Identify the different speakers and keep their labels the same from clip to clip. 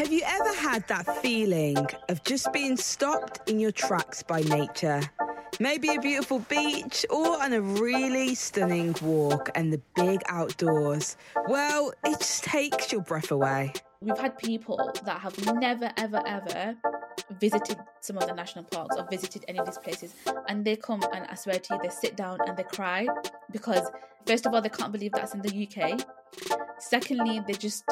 Speaker 1: Have you ever had that feeling of just being stopped in your tracks by nature? Maybe a beautiful beach or on a really stunning walk and the big outdoors. Well, it just takes your breath away.
Speaker 2: We've had people that have never, ever, ever visited some of the national parks or visited any of these places, and they come and I swear to you, they sit down and they cry because, first of all, they can't believe that's in the UK. Secondly, they just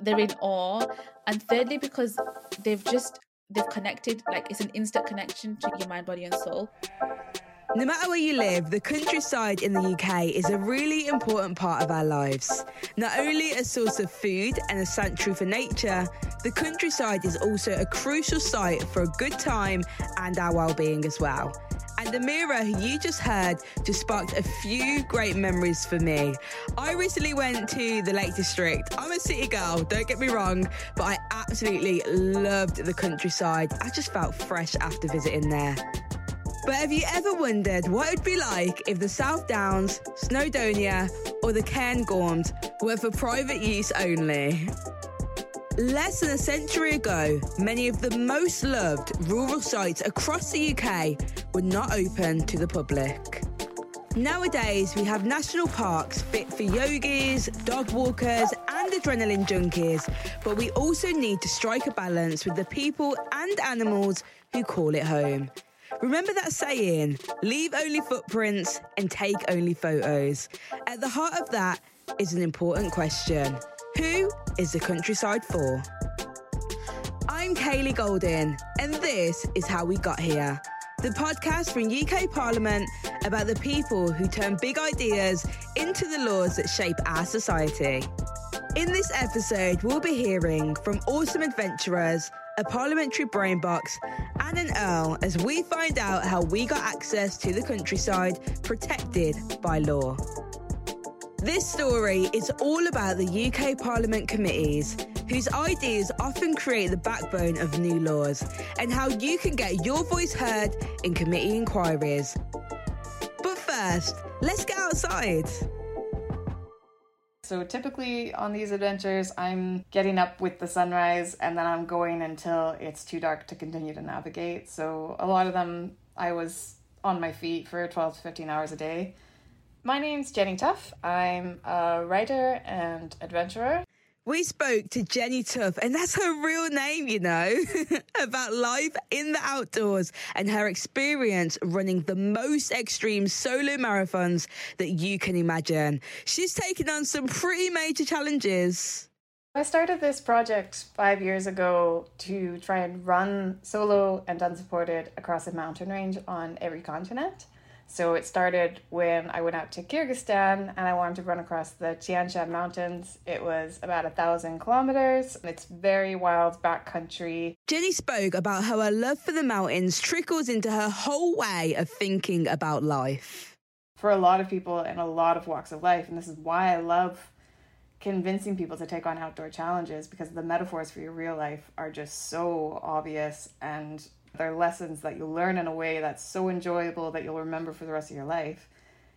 Speaker 2: they're in awe, and thirdly, because they've just they've connected like it's an instant connection to your mind, body, and soul.
Speaker 1: No matter where you live, the countryside in the UK is a really important part of our lives. Not only a source of food and a sanctuary for nature, the countryside is also a crucial site for a good time and our well-being as well. And Amira, who you just heard, just sparked a few great memories for me. I recently went to the Lake District. I'm a city girl, don't get me wrong, but I absolutely loved the countryside. I just felt fresh after visiting there. But have you ever wondered what it would be like if the South Downs, Snowdonia, or the Cairngorms were for private use only? Less than a century ago, many of the most loved rural sites across the UK were not open to the public. Nowadays, we have national parks fit for yogis, dog walkers, and adrenaline junkies, but we also need to strike a balance with the people and animals who call it home. Remember that saying, leave only footprints and take only photos? At the heart of that is an important question Who is the countryside for? I'm Kaylee Golden, and this is How We Got Here, the podcast from UK Parliament about the people who turn big ideas into the laws that shape our society. In this episode, we'll be hearing from awesome adventurers a parliamentary brain box, and an Earl as we find out how we got access to the countryside protected by law. This story is all about the UK Parliament committees, whose ideas often create the backbone of new laws, and how you can get your voice heard in committee inquiries. But first, let's get outside.
Speaker 3: So typically on these adventures, I'm getting up with the sunrise and then I'm going until it's too dark to continue to navigate. So a lot of them, I was on my feet for 12 to 15 hours a day. My name's Jenny Tough. I'm a writer and adventurer.
Speaker 1: We spoke to Jenny Tough, and that's her real name, you know, about life in the outdoors and her experience running the most extreme solo marathons that you can imagine. She's taken on some pretty major challenges.
Speaker 3: I started this project five years ago to try and run solo and unsupported across a mountain range on every continent. So it started when I went out to Kyrgyzstan and I wanted to run across the Tian Shan Mountains. It was about a thousand kilometers. It's very wild backcountry.
Speaker 1: Jenny spoke about how her love for the mountains trickles into her whole way of thinking about life.
Speaker 3: For a lot of people in a lot of walks of life, and this is why I love convincing people to take on outdoor challenges because the metaphors for your real life are just so obvious and they're lessons that you'll learn in a way that's so enjoyable that you'll remember for the rest of your life.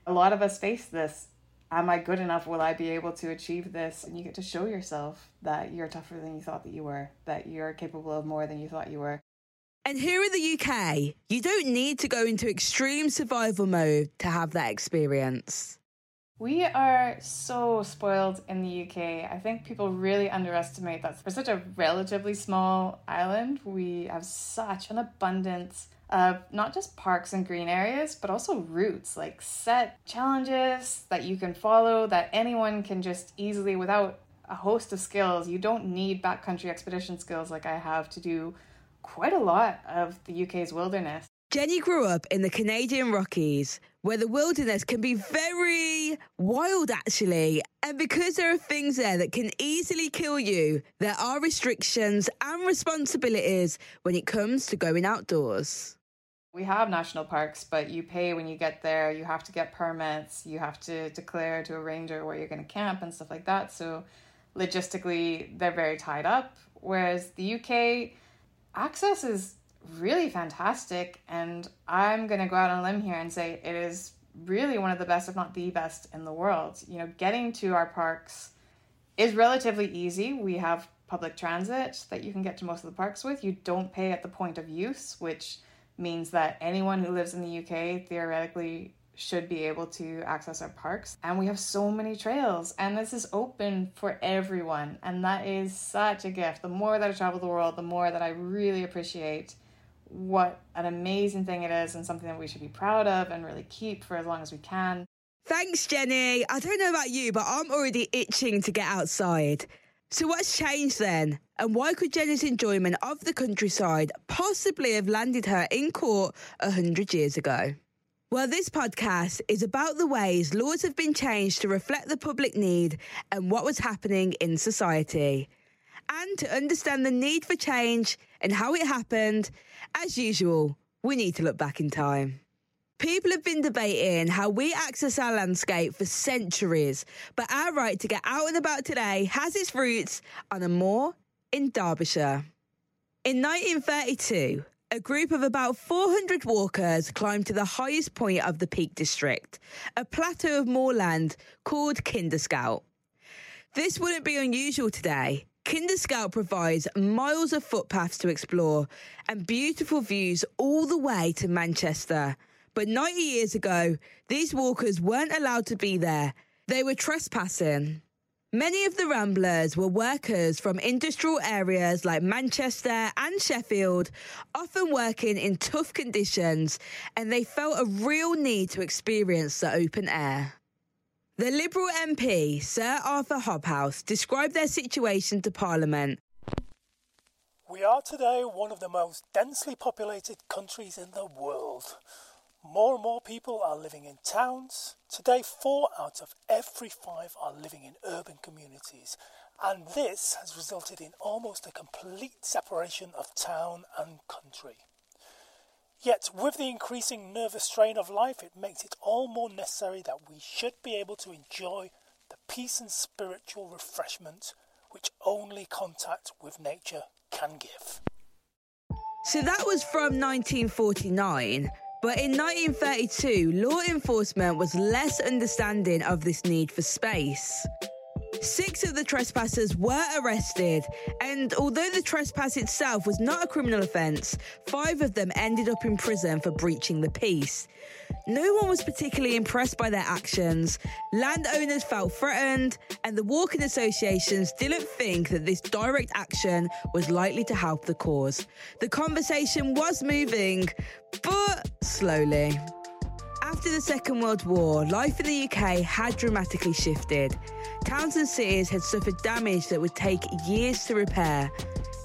Speaker 3: A lot of us face this. Am I good enough? Will I be able to achieve this? And you get to show yourself that you're tougher than you thought that you were, that you're capable of more than you thought you were.
Speaker 1: And here in the UK, you don't need to go into extreme survival mode to have that experience.
Speaker 3: We are so spoiled in the UK. I think people really underestimate that for such a relatively small island, we have such an abundance of not just parks and green areas, but also routes, like set challenges that you can follow that anyone can just easily, without a host of skills, you don't need backcountry expedition skills like I have to do quite a lot of the UK's wilderness.
Speaker 1: Jenny grew up in the Canadian Rockies, where the wilderness can be very wild, actually. And because there are things there that can easily kill you, there are restrictions and responsibilities when it comes to going outdoors.
Speaker 3: We have national parks, but you pay when you get there. You have to get permits. You have to declare to a ranger where you're going to camp and stuff like that. So, logistically, they're very tied up. Whereas the UK, access is really fantastic. And I'm going to go out on a limb here and say it is really one of the best, if not the best, in the world. You know, getting to our parks is relatively easy. We have public transit that you can get to most of the parks with. You don't pay at the point of use, which means that anyone who lives in the UK theoretically should be able to access our parks. And we have so many trails, and this is open for everyone. And that is such a gift. The more that I travel the world, the more that I really appreciate what an amazing thing it is and something that we should be proud of and really keep for as long as we can.
Speaker 1: Thanks, Jenny. I don't know about you, but I'm already itching to get outside. So, what's changed then? And why could Jenny's enjoyment of the countryside possibly have landed her in court a hundred years ago? Well, this podcast is about the ways laws have been changed to reflect the public need and what was happening in society. And to understand the need for change and how it happened, as usual, we need to look back in time. People have been debating how we access our landscape for centuries, but our right to get out and about today has its roots on a moor in Derbyshire. In 1932, a group of about 400 walkers climbed to the highest point of the Peak District, a plateau of moorland called Kinder Scout. This wouldn't be unusual today. Kinder Scout provides miles of footpaths to explore and beautiful views all the way to Manchester. But 90 years ago, these walkers weren't allowed to be there. They were trespassing. Many of the ramblers were workers from industrial areas like Manchester and Sheffield, often working in tough conditions, and they felt a real need to experience the open air. The Liberal MP, Sir Arthur Hobhouse, described their situation to Parliament.
Speaker 4: We are today one of the most densely populated countries in the world. More and more people are living in towns. Today, four out of every five are living in urban communities, and this has resulted in almost a complete separation of town and country. Yet, with the increasing nervous strain of life, it makes it all more necessary that we should be able to enjoy the peace and spiritual refreshment which only contact with nature can give.
Speaker 1: So that was from 1949. But in 1932, law enforcement was less understanding of this need for space. Six of the trespassers were arrested, and although the trespass itself was not a criminal offence, five of them ended up in prison for breaching the peace. No one was particularly impressed by their actions. Landowners felt threatened, and the walking associations didn't think that this direct action was likely to help the cause. The conversation was moving, but slowly. After the Second World War, life in the UK had dramatically shifted. Towns and cities had suffered damage that would take years to repair,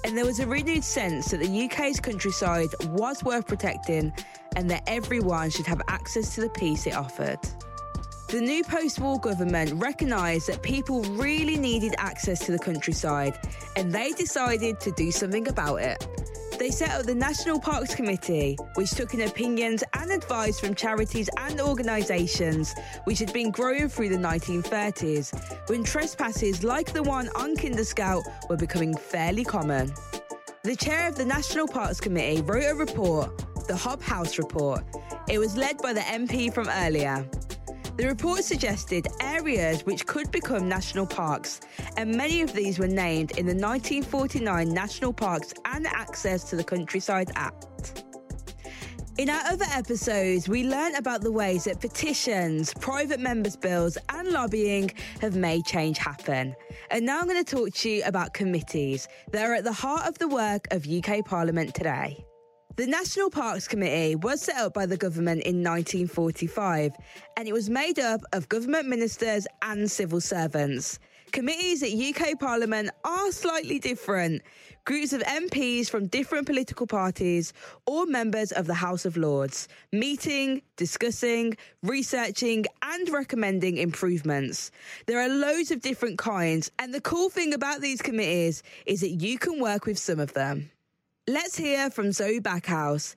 Speaker 1: and there was a renewed sense that the UK's countryside was worth protecting and that everyone should have access to the peace it offered. The new post war government recognised that people really needed access to the countryside, and they decided to do something about it. They set up the National Parks Committee, which took in opinions and advice from charities and organisations which had been growing through the 1930s, when trespasses like the one on Kinder Scout were becoming fairly common. The chair of the National Parks Committee wrote a report, the Hobhouse Report. It was led by the MP from earlier. The report suggested areas which could become national parks, and many of these were named in the 1949 National Parks and Access to the Countryside Act. In our other episodes, we learned about the ways that petitions, private members' bills, and lobbying have made change happen. And now I'm going to talk to you about committees that are at the heart of the work of UK Parliament today. The National Parks Committee was set up by the government in 1945 and it was made up of government ministers and civil servants. Committees at UK Parliament are slightly different. Groups of MPs from different political parties or members of the House of Lords meeting, discussing, researching, and recommending improvements. There are loads of different kinds, and the cool thing about these committees is that you can work with some of them. Let's hear from Zoe Backhouse.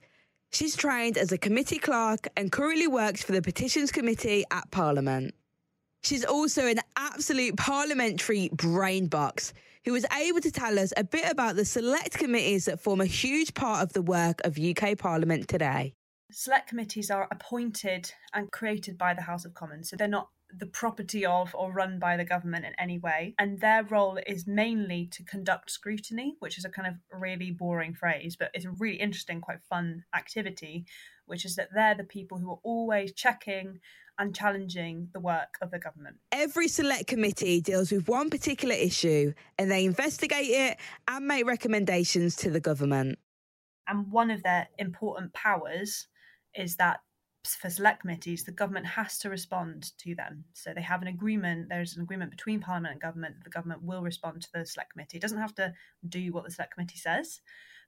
Speaker 1: She's trained as a committee clerk and currently works for the Petitions Committee at Parliament. She's also an absolute parliamentary brain box who was able to tell us a bit about the select committees that form a huge part of the work of UK Parliament today.
Speaker 5: Select committees are appointed and created by the House of Commons, so they're not the property of or run by the government in any way. And their role is mainly to conduct scrutiny, which is a kind of really boring phrase, but it's a really interesting, quite fun activity, which is that they're the people who are always checking and challenging the work of the government.
Speaker 1: Every select committee deals with one particular issue and they investigate it and make recommendations to the government.
Speaker 5: And one of their important powers is that for select committees, the government has to respond to them. So they have an agreement, there's an agreement between Parliament and government that the government will respond to the select committee. It doesn't have to do what the select committee says,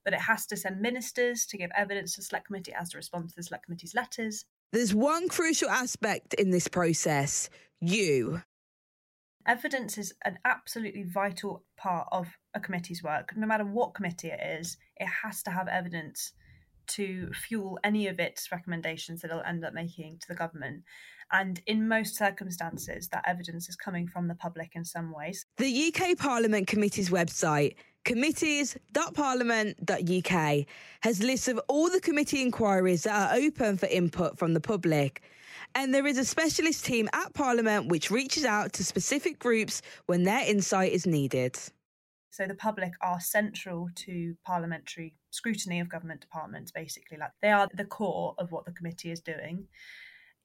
Speaker 5: but it has to send ministers to give evidence to the select committee, it has to respond to the select committee's letters.
Speaker 1: There's one crucial aspect in this process you.
Speaker 5: Evidence is an absolutely vital part of a committee's work. No matter what committee it is, it has to have evidence to fuel any of its recommendations that it'll end up making to the government. And in most circumstances, that evidence is coming from the public in some ways.
Speaker 1: The UK Parliament Committee's website, committees.parliament.uk, has lists of all the committee inquiries that are open for input from the public. And there is a specialist team at Parliament which reaches out to specific groups when their insight is needed.
Speaker 5: So the public are central to parliamentary scrutiny of government departments, basically. Like they are the core of what the committee is doing.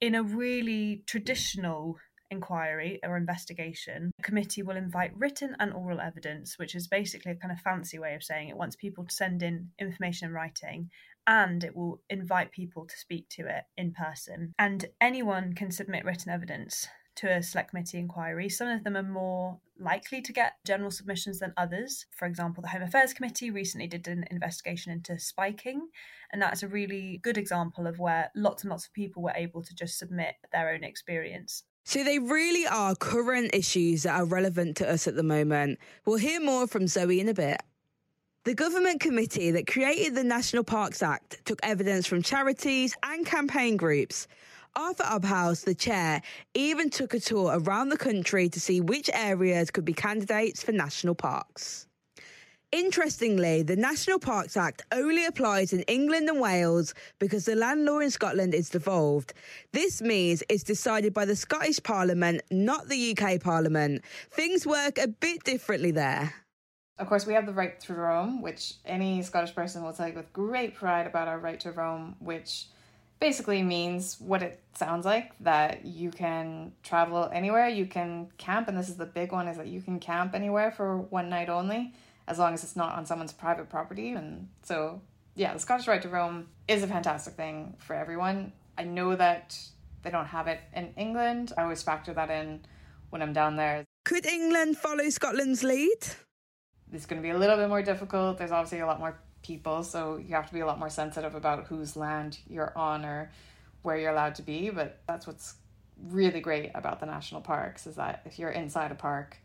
Speaker 5: In a really traditional inquiry or investigation, the committee will invite written and oral evidence, which is basically a kind of fancy way of saying it wants people to send in information in writing and it will invite people to speak to it in person. And anyone can submit written evidence to a select committee inquiry. Some of them are more likely to get general submissions than others. For example, the Home Affairs Committee recently did an investigation into spiking, and that's a really good example of where lots and lots of people were able to just submit their own experience.
Speaker 1: So they really are current issues that are relevant to us at the moment. We'll hear more from Zoe in a bit. The government committee that created the National Parks Act took evidence from charities and campaign groups Arthur Hobhouse, the chair, even took a tour around the country to see which areas could be candidates for national parks. Interestingly, the National Parks Act only applies in England and Wales because the land law in Scotland is devolved. This means it's decided by the Scottish Parliament, not the UK Parliament. Things work a bit differently there.
Speaker 3: Of course, we have the right to roam, which any Scottish person will tell you with great pride about our right to roam, which basically means what it sounds like that you can travel anywhere you can camp and this is the big one is that you can camp anywhere for one night only as long as it's not on someone's private property and so yeah the scottish right to roam is a fantastic thing for everyone. I know that they don't have it in england. I always factor that in when i'm down there.
Speaker 1: Could england follow scotland's lead?
Speaker 3: It's going to be a little bit more difficult. There's obviously a lot more people, so you have to be a lot more sensitive about whose land you're on or where you're allowed to be. But that's what's really great about the national parks is that if you're inside a park,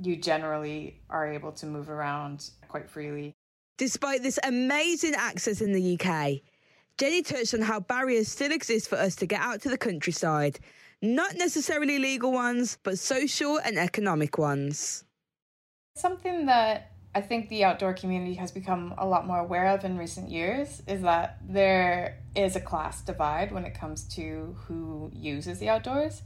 Speaker 3: you generally are able to move around quite freely.
Speaker 1: Despite this amazing access in the UK, Jenny touched on how barriers still exist for us to get out to the countryside. Not necessarily legal ones, but social and economic ones.
Speaker 3: Something that I think the outdoor community has become a lot more aware of in recent years is that there is a class divide when it comes to who uses the outdoors.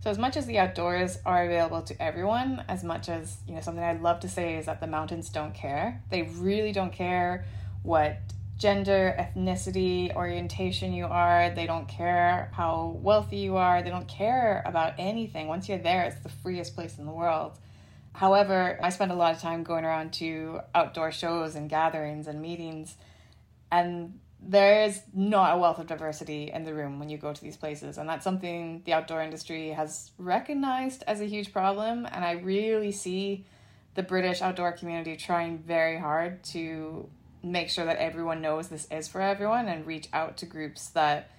Speaker 3: So as much as the outdoors are available to everyone, as much as, you know, something I'd love to say is that the mountains don't care. They really don't care what gender, ethnicity, orientation you are. They don't care how wealthy you are. They don't care about anything. Once you're there, it's the freest place in the world. However, I spend a lot of time going around to outdoor shows and gatherings and meetings, and there is not a wealth of diversity in the room when you go to these places. And that's something the outdoor industry has recognized as a huge problem. And I really see the British outdoor community trying very hard to make sure that everyone knows this is for everyone and reach out to groups that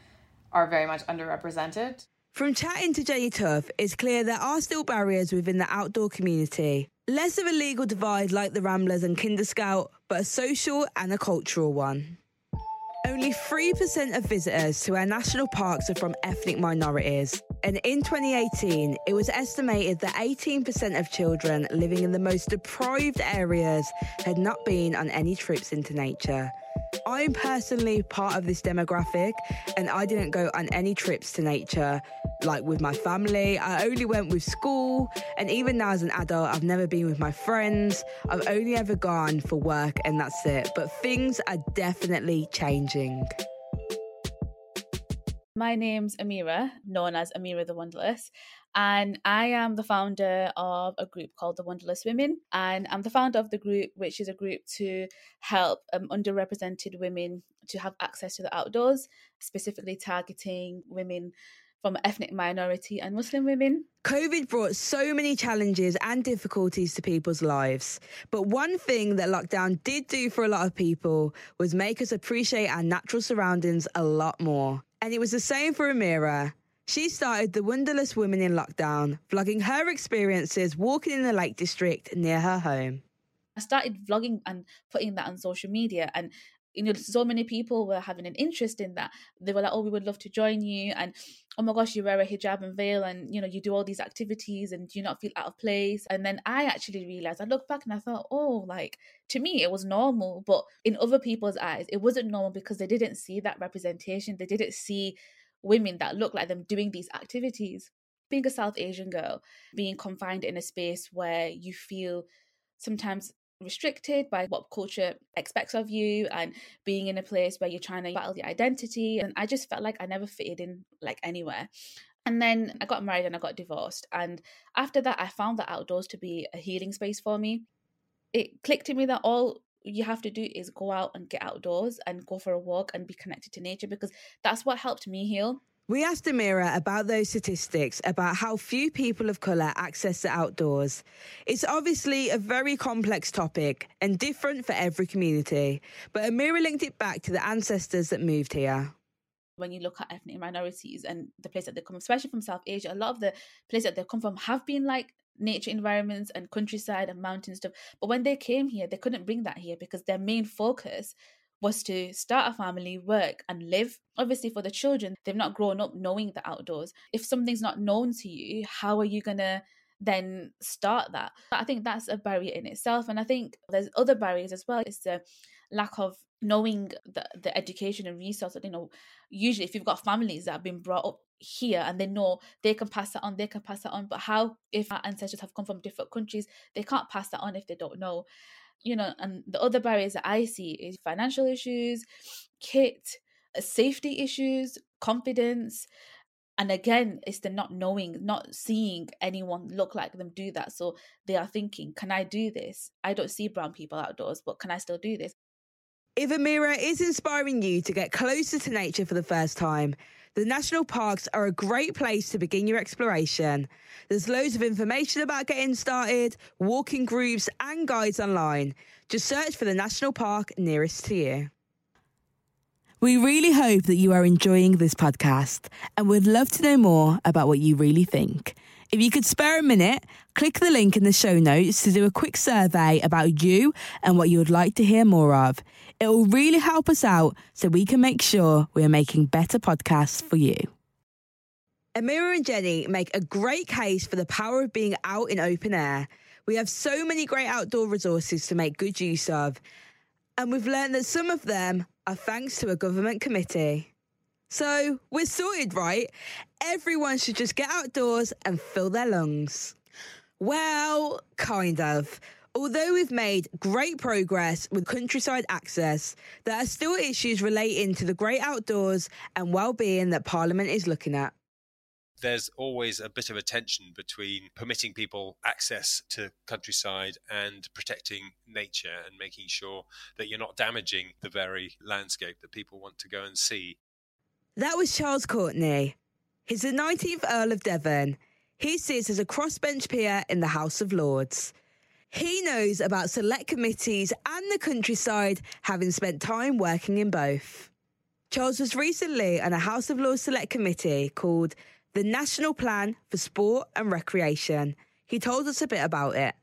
Speaker 3: are very much underrepresented.
Speaker 1: From chatting to Jenny Tough, it's clear there are still barriers within the outdoor community. Less of a legal divide like the Ramblers and Kinder Scout, but a social and a cultural one. Only 3% of visitors to our national parks are from ethnic minorities. And in 2018, it was estimated that 18% of children living in the most deprived areas had not been on any trips into nature. I'm personally part of this demographic, and I didn't go on any trips to nature. Like with my family. I only went with school, and even now as an adult, I've never been with my friends. I've only ever gone for work, and that's it. But things are definitely changing.
Speaker 2: My name's Amira, known as Amira the Wanderlust, and I am the founder of a group called the Wanderlust Women. And I'm the founder of the group, which is a group to help um, underrepresented women to have access to the outdoors, specifically targeting women from ethnic minority and Muslim women.
Speaker 1: COVID brought so many challenges and difficulties to people's lives. But one thing that lockdown did do for a lot of people was make us appreciate our natural surroundings a lot more. And it was the same for Amira. She started the Wanderlust Women in Lockdown, vlogging her experiences walking in the Lake District near her home.
Speaker 2: I started vlogging and putting that on social media and you know so many people were having an interest in that. They were like oh we would love to join you and oh my gosh you wear a hijab and veil and you know you do all these activities and do you not feel out of place? And then i actually realized i looked back and i thought oh like to me it was normal. But in other people's eyes it wasn't normal because they didn't see that representation. They didn't see women that look like them doing these activities. Being a south asian girl being confined in a space where you feel sometimes restricted by what culture expects of you and being in a place where you're trying to battle your identity. And i just felt like i never fitted in like anywhere. And then i got married and i got divorced. And after that i found the outdoors to be a healing space for me. It clicked to me that all you have to do is go out and get outdoors and go for a walk and be connected to nature because that's what helped me heal
Speaker 1: we asked Amira about those statistics about how few people of colour access the outdoors. It's obviously a very complex topic and different for every community, but Amira linked it back to the ancestors that moved here.
Speaker 2: When you look at ethnic minorities and the place that they come from, especially from South Asia, a lot of the places that they come from have been like nature environments and countryside and mountain stuff. But when they came here, they couldn't bring that here because their main focus was to start a family, work, and live. Obviously, for the children, they've not grown up knowing the outdoors. If something's not known to you, how are you going to then start that? I think that's a barrier in itself. And I think there's other barriers as well. It's the lack of knowing the, the education and resources. You know, usually if you've got families that have been brought up here and they know they can pass that on, they can pass that on. But how, if our ancestors have come from different countries, they can't pass that on if they don't know you know, and the other barriers that I see is financial issues, kit, uh, safety issues, confidence. And again, it's the not knowing, not seeing anyone look like them do that. So they are thinking, can I do this? I don't see brown people outdoors, but can I still do this?
Speaker 1: If Amira is inspiring you to get closer to nature for the first time, the national parks are a great place to begin your exploration. There's loads of information about getting started, walking groups, and guides online. Just search for the national park nearest to you. We really hope that you are enjoying this podcast and would love to know more about what you really think. If you could spare a minute, click the link in the show notes to do a quick survey about you and what you would like to hear more of. It will really help us out so we can make sure we are making better podcasts for you. Amira and Jenny make a great case for the power of being out in open air. We have so many great outdoor resources to make good use of, and we've learned that some of them are thanks to a government committee. So we're sorted, right? Everyone should just get outdoors and fill their lungs. Well, kind of. Although we've made great progress with countryside access, there are still issues relating to the great outdoors and well-being that Parliament is looking at
Speaker 6: there's always a bit of a tension between permitting people access to countryside and protecting nature and making sure that you're not damaging the very landscape that people want to go and see.
Speaker 1: That was Charles Courtenay. He's the 19th Earl of Devon. He sits as a crossbench peer in the House of Lords. He knows about select committees and the countryside, having spent time working in both. Charles was recently on a House of Lords select committee called the National Plan for Sport and Recreation. He told us a bit about it.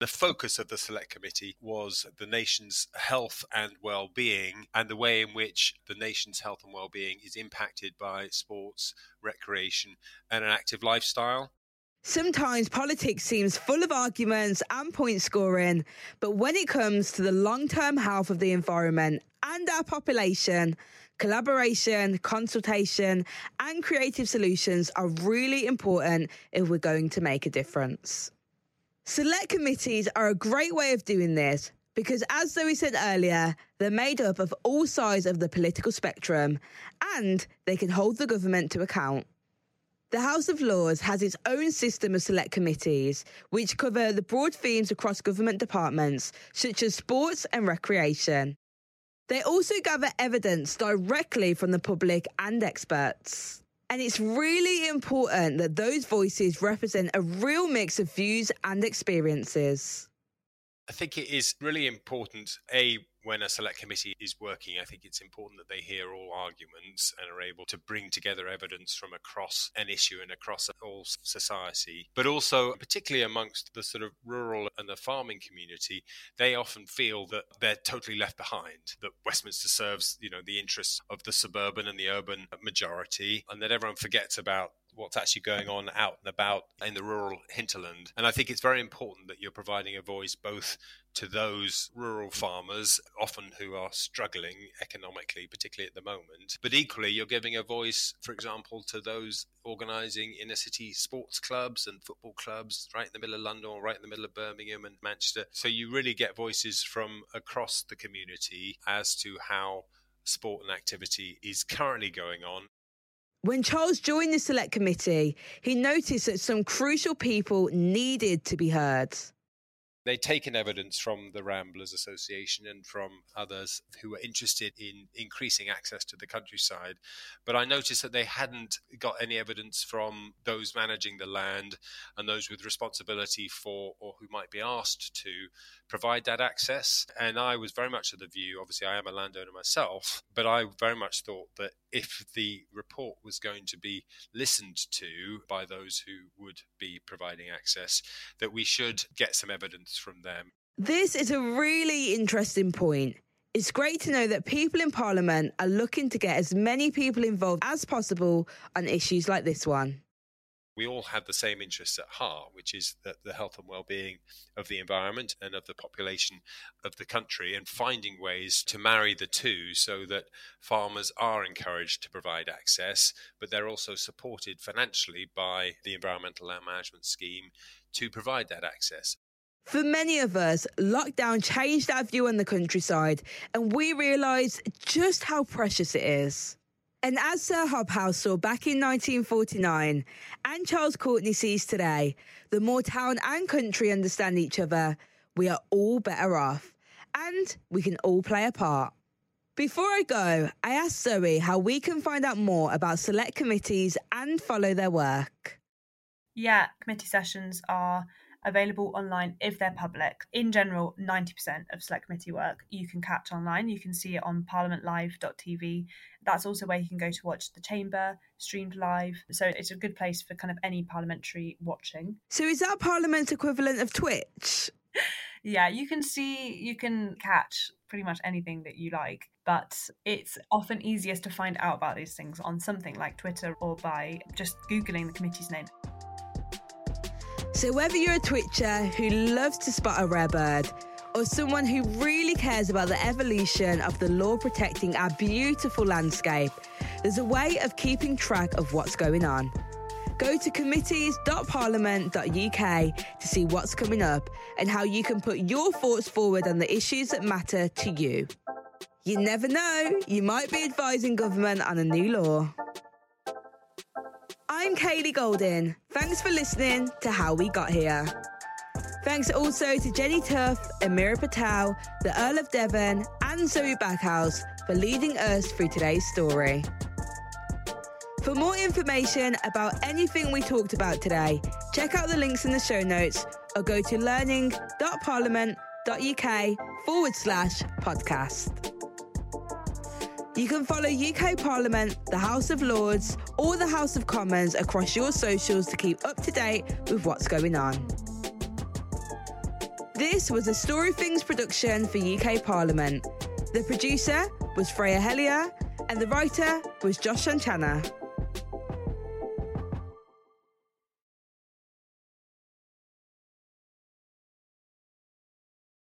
Speaker 6: The focus of the Select Committee was the nation's health and well being, and the way in which the nation's health and well being is impacted by sports, recreation, and an active lifestyle.
Speaker 1: Sometimes politics seems full of arguments and point scoring, but when it comes to the long term health of the environment and our population, Collaboration, consultation, and creative solutions are really important if we're going to make a difference. Select committees are a great way of doing this because, as Zoe said earlier, they're made up of all sides of the political spectrum and they can hold the government to account. The House of Lords has its own system of select committees, which cover the broad themes across government departments, such as sports and recreation. They also gather evidence directly from the public and experts. And it's really important that those voices represent a real mix of views and experiences.
Speaker 6: I think it is really important, A, when a select committee is working, I think it's important that they hear all arguments and are able to bring together evidence from across an issue and across all society. But also, particularly amongst the sort of rural and the farming community, they often feel that they're totally left behind, that Westminster serves, you know, the interests of the suburban and the urban majority, and that everyone forgets about what's actually going on out and about in the rural hinterland. And I think it's very important that you're providing a voice both to those rural farmers, often who are struggling economically, particularly at the moment, but equally you're giving a voice, for example, to those organising inner city sports clubs and football clubs right in the middle of London or right in the middle of Birmingham and Manchester. So you really get voices from across the community as to how sport and activity is currently going on
Speaker 1: when Charles joined the select committee, he noticed that some crucial people needed to be heard.
Speaker 6: They'd taken evidence from the Ramblers Association and from others who were interested in increasing access to the countryside. But I noticed that they hadn't got any evidence from those managing the land and those with responsibility for or who might be asked to provide that access. And I was very much of the view, obviously, I am a landowner myself, but I very much thought that if the report was going to be listened to by those who would be providing access, that we should get some evidence from them.
Speaker 1: This is a really interesting point. It's great to know that people in Parliament are looking to get as many people involved as possible on issues like this one
Speaker 6: we all have the same interests at heart, which is the, the health and well-being of the environment and of the population of the country, and finding ways to marry the two so that farmers are encouraged to provide access, but they're also supported financially by the Environmental Land Management Scheme to provide that access.
Speaker 1: For many of us, lockdown changed our view on the countryside, and we realised just how precious it is. And as Sir Hobhouse saw back in 1949, and Charles Courtenay sees today, the more town and country understand each other, we are all better off. And we can all play a part. Before I go, I asked Zoe how we can find out more about select committees and follow their work.
Speaker 5: Yeah, committee sessions are available online if they're public. In general, 90% of select committee work you can catch online. You can see it on parliamentlive.tv. That's also where you can go to watch the chamber streamed live. So it's a good place for kind of any parliamentary watching.
Speaker 1: So is that Parliament's equivalent of Twitch?
Speaker 5: yeah, you can see, you can catch pretty much anything that you like, but it's often easiest to find out about these things on something like Twitter or by just Googling the committee's name.
Speaker 1: So, whether you're a Twitcher who loves to spot a rare bird, or someone who really cares about the evolution of the law protecting our beautiful landscape, there's a way of keeping track of what's going on. Go to committees.parliament.uk to see what's coming up and how you can put your thoughts forward on the issues that matter to you. You never know, you might be advising government on a new law. I'm Kaylee Golden. Thanks for listening to How We Got Here. Thanks also to Jenny Tough, Amira Patel, the Earl of Devon, and Zoe Backhouse for leading us through today's story. For more information about anything we talked about today, check out the links in the show notes or go to learning.parliament.uk forward slash podcast. You can follow UK Parliament, the House of Lords, or the House of Commons across your socials to keep up to date with what's going on. This was a Story Things production for UK Parliament. The producer was Freya Hellier, and the writer was Josh Shanchana.